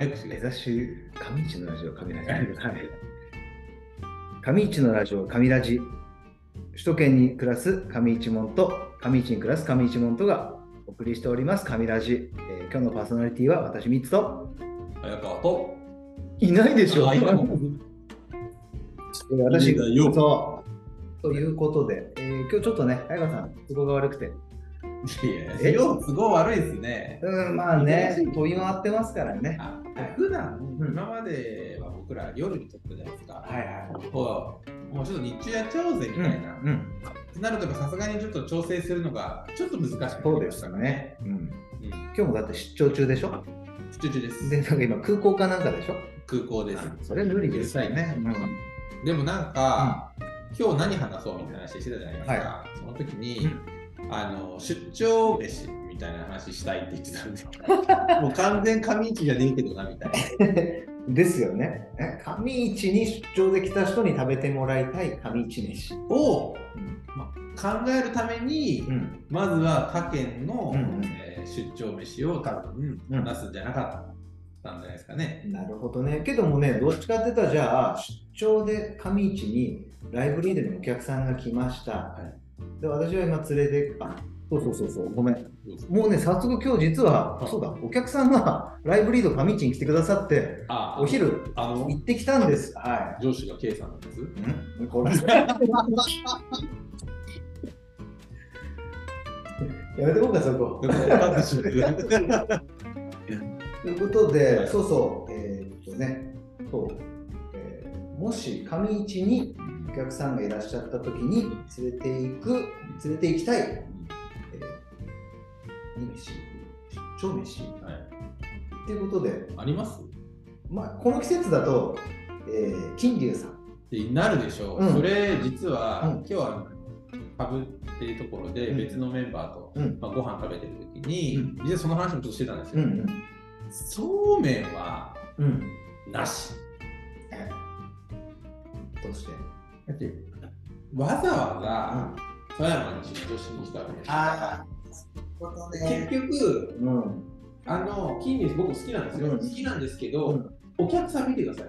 目指し、上市のラジオ、上ラジ。はい。上市のラジオ、上ラジ。首都圏に暮らす上市門と、上市に暮らす上市門とがお送りしております、上ラジ。えー今日のパーソナリティは私、ミツと、早川と、いないでしょ。あいないの えー私いいんだよそう。ということで、えー今日ちょっとね、早川さん、都合が悪くて。いや、都合悪いですね。うん、まあね、飛び回ってますからね。普段、うん今までは僕ら夜に撮ったじゃないですか。はいはい。もうちょっと日中やっちゃおうぜみたいな。うん。ってなるとさすがにちょっと調整するのがちょっと難しくなってきそうでましたすね。うん。うん。今日もだって出張中でしょ？出中です。で、なんか今空港かなんかでしょ？空港です。それ無理ですよね。でもなんか、今日何話そうみたいな話してたじゃないですか。はその時に、あの出張飯みたいな話したいって言ってたんで、もう完全上市じゃねえけどなみたいな。ですよね。え上市に出張で来た人に食べてもらいたい上市飯。をうん考えるために、うん。まずは他県の、うんえー出張飯を多分うん出すんじゃなかったんじゃないですかね。なるほどね。けどもね、どっちかって言ったら、じゃあ、出張で上市にライブリードにお客さんが来ました。はいで、私は今連れて、あ、そうそうそうそう、ごめん。もうね、早速今日実は、あそうだ、お客さんがライブリード上市に来てくださって、あお昼あの行ってきたんです。は上司が K さんなんです。い。ん？これ。やめてこうか、そこ。ということで、はい。そうそう、えーっとね、そう、えーもし上市にお客さんがいらっしゃった時に連れて行く、連れて行きたい、えー、何飯出張飯はいっていうことで、あります？まあ、この季節だと、えー、金龍さん。ってなるでしょう。うんそれ実は、うん今日はかぶってるところでうん別のメンバーと、うん。まあ、ご飯食べてる時に、うん実はその話もちょっとしてたんですよ。うんそうめんはうん。うん。なし。どうして？だってわざわざ富山に出張しに来たわけですああ、結局、うん。あの、金龍僕好きなんですよ。うん好きなんですけど、うんお客さん見てください。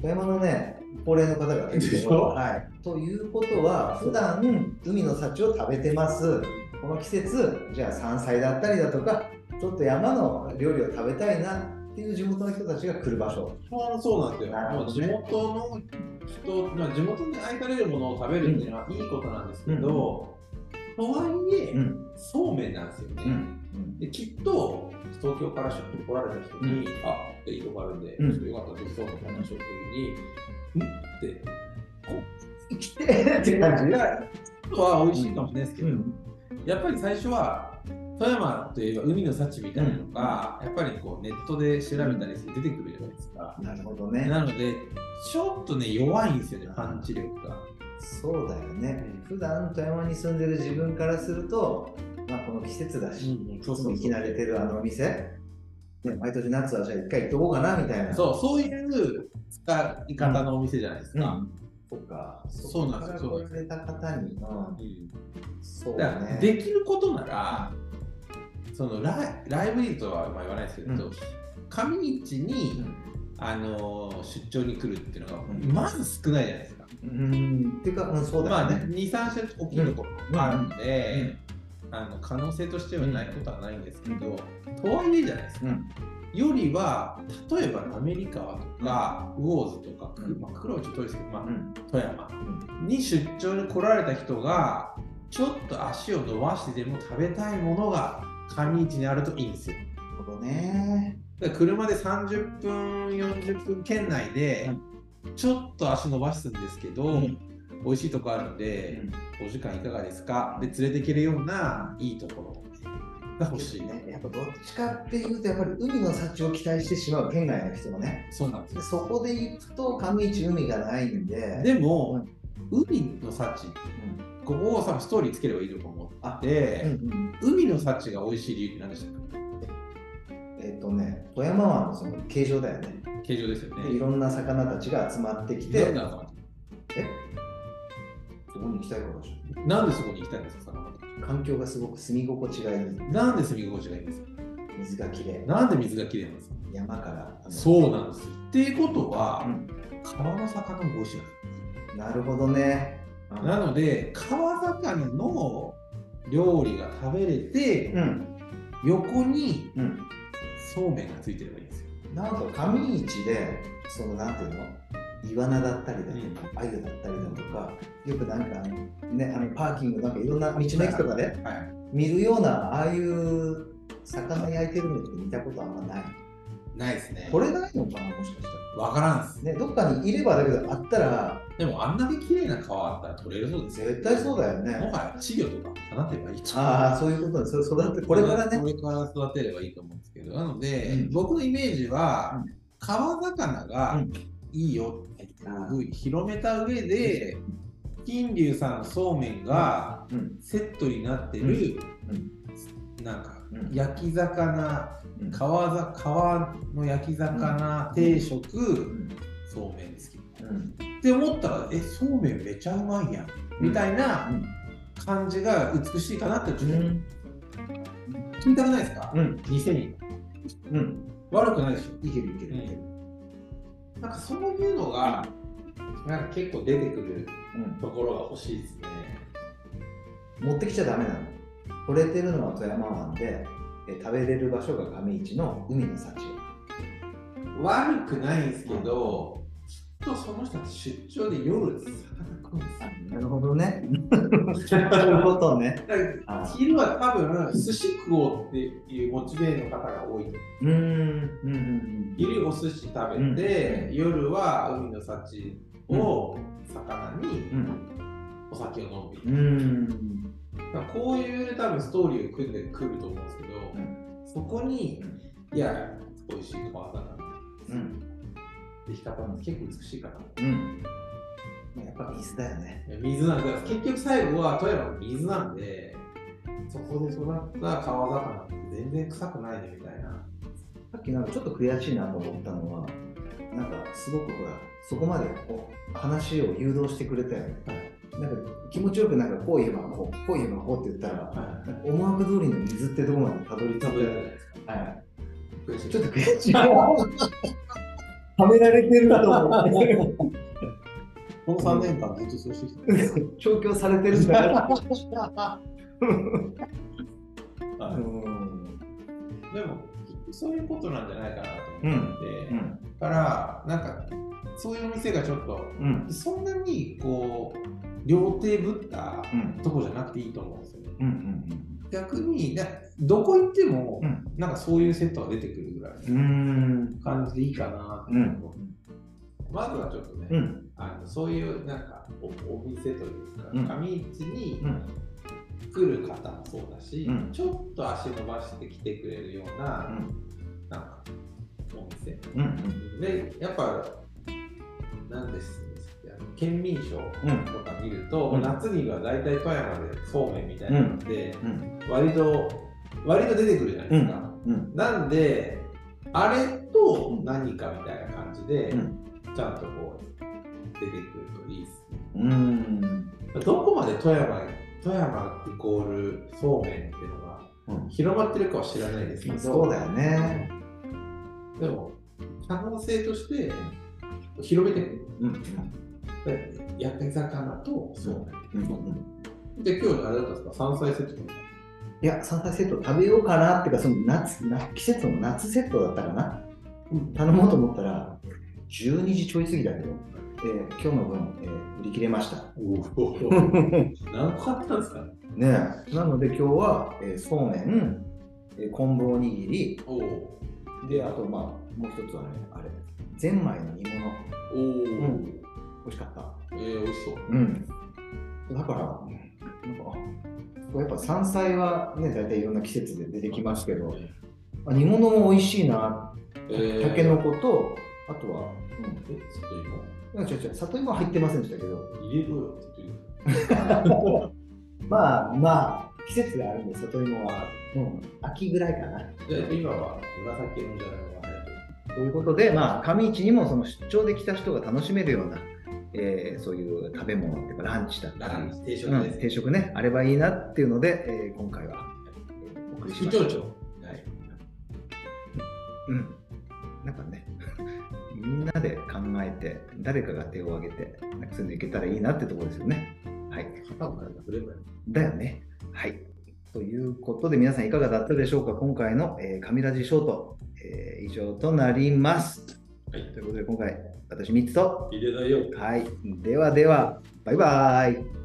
富山のね、高齢の方がいるんでしょ？はい。ということは、普段海の幸を食べてます。この季節、じゃあ山菜だったりだとか、ちょっと山の料理を食べたいなっていう地元の人たちが来る場所。そうなんですよ。なるほどねもう地元の人、まあ、地元に愛されるものを食べるっていうのはいいことなんですけど、とはいえ、ん。そうめんなんですよね。うん。できっと東京から出張来られた人に、うんあいいとこあるんで、うんちょっとよかったらどうぞって話をするときに、んって、生きて って感じが。は美味しいかもしれないですけど、ん。やっぱり最初は富山といえば海の幸みたいなのが、やっぱりこうネットで調べたりして出てくるじゃないですか。なるほどね。なので、ちょっとね、弱いんですよね、パンチ力が。そうだよね。普段富山に住んでる自分からすると、まあこの季節だし、いつも行き慣れてるあのお店、ね、毎年夏はじゃあ一回行っとこうかなみたいな。そう、そういう使い方のお店じゃないですか。うん。そうか。そうなんですよ。そこか。ら来られた方に、うん、うん。そうね。できることなら、そのライライブリーとはまあ言わないですけど、うん。上市に、あのー出張に来るっていうのが、まず少ないじゃないですか。うん。っていうか、うん、そうだまあ、よね。2、3社大きいところもあるので、あの可能性としてはないことはないんですけど、とはいえじゃないですか。うん。よりは、例えばアメリカとか、ウォーズとか、うんまあ、黒はちょっと遠いですけど、まあうん。富山に出張に来られた人が、ちょっと足を伸ばしてでも食べたいものが上市にあるといいんですよ。なるほどね。車で30分、40分圏内で、ちょっと足伸ばすんですけど、うん美味しいとこあるので、お時間いかがですか？で連れて行けるようないいところが欲しい。ね、やっぱどっちかっていうと、やっぱり海の幸を期待してしまう県外の人もね。そうなんですそこで行くと上市海がないんで。でも、海の幸、うんここをさストーリーつければいいと思あって、うんうん海の幸が美味しい理由って何でしたかえっ、とね、富山湾のその形状だよね。形状ですよね。でいろんな魚たちが集まってきてそこに行きたいからでしのなんでそこに行きたいんですか、魚たちょ環境がすごく住み心地がいい。なんで住み心地がいいんですか？水がきれい。なんで水がきれいなんですか？山から。そうなんですよ。っていうことは、うん川の魚も美味しいわけなるほどね。なので川魚の料理が食べれて、うん。横にうん。そうめんがついてればいいんですよ。なんか上市で、そのなんていうの？イワナだったりだとか、アユだったりだとか、よくなんかね、あのパーキングなんかいろんな道の駅とかではい。見るような、ああいう魚焼いてるのって見たことあんまない。ないですね。これないのかな、もしかしたわからんっす。ら。ね、どっかにいればだけど、あったら、でもあんだけ綺麗な川あったら取れるそうですよ。絶対そうだよね。もはや稚魚とか放てばいいああ、そういうことで、それ育って、これからねこ。れから育てればいいと思うんですけど、なので、うん僕のイメージは、うん川魚がうんいいよって広めた上で、金龍さんのそうめんがうん。セットになってる、うなんかうん焼き魚、うん川ざ川の焼き魚定食、うん。そうめん好き。うん。って思ったら、え、そうめんめちゃうまいやん。みたいな感じが美しいかなってちょっとうん。聞いたくないですか、うん。店に。うん。悪くないでしょいけるいけるいける。なんかそういうのが、なんか結構出てくるうん。ところが欲しいですね。持ってきちゃダメなの。惚れてるのは富山湾で、え食べれる場所が上市の海の幸。悪くないんですけど、とその人たち出張で夜、魚食うんですよ。なるほどね。そういうことね。昼は多分寿司食おうっていうモチベーの方が多いう。ん。うんうん昼お寿司食べて、夜は海の幸を魚にうん。お酒を飲むみたういな。ん。だからこういう多分ストーリーを組んでくると思うんですけど、そこに、いや、美味しい川魚うん。でき方も結構美しいかな。うん。やっぱ水だよね。水なんで、結局最後は富山の水なんで、そこで育った川魚って全然臭くないねみたいな。さっきなんかちょっと悔しいなと思ったのは、なんかすごくほら、そこまでこう話を誘導してくれたよね。なんか気持ちよくなんかこう言えばこう、こう言えばこうって言ったら、はなんか思惑通りの水ってとこまでたどり着いい。食べれて、ないですか。はいちょっと悔しい。はめられてると思って。この3年間ずっとそうしてきた。調教されてるんじゃないは。い。うんでも、そういうことなんじゃないかなとうん思って、うん。だから、なんか、そういうお店がちょっと、うん。そんなにこう、料亭ぶったうん。とこじゃなくていいと思うんですよね。うんうん逆に、などこ行っても、うん。なんかそういうセットが出てくるぐらいうん。の感じでいいかなとう。ん。思う。まずはちょっとね、うん。あのそういうなんかおお店というか、うん。上市にうん来る方もそうだし、うん。ちょっと足伸ばして来てくれるような、うん。なんかお店。うん。で、やっぱ、なんです県民賞うん。とか見ると、うん。夏には大体富山でそうめんみたいなので、うん。割と、割と出てくるじゃないですか。うん。なんで、あれと何かみたいな感じで、うん。ちゃんとこう、出てくるといいですね。うん。どこまで富山富山イコールそうめんっていうのがうん。広まってるかは知らないですけど、そうだよね。でも、可能性として広めて。うん。で焼き魚とそう。めん。うん。うんで、今日あれだったんですか？山菜セットいや、山菜セット食べようかなっていうか、その夏、な季節の夏セットだったかな？頼もうと思ったら、12時ちょい過ぎだけど、えー今日の分、えー売り切れました。おおね 何個買ったんですか？え。なので今日は、えーそうめん、えー昆布おにぎり、で、あと、まあ、もう一つはね、あれ、ゼンマイの煮物、おお、ん美味しかった。えー、美味しそう。うん。だから、なんか、やっぱ山菜はね、大体いろんな季節で出てきますけど、あ煮物も美味しいな。えー、たけのこと、あとは、え、里芋うん、違う違う、里芋は入ってませんでしたけど、入れろよ、里芋。まあまあ、季節があるんで、里芋は、うん、秋ぐらいかな。で、今は紫色のじゃがいもが入ってということで、まあ、上市にもその出張で来た人が楽しめるような、えーそういう食べ物っていうか、ランチだった定食うん定食ね、あればいいなっていうので、えー今回は、えーお送りしました。はいうん。なんかね、みんなで考えて、誰かが手を挙げて、なんかそういうのいけたらいいなってところですよね。はい。だよね。はい。ということで、皆さんいかがだったでしょうか？今回の、えー、神ラジショート、えー以上となります。はいということで、今回、私3つと、入れだよ。はい。ではでは、バイバイ。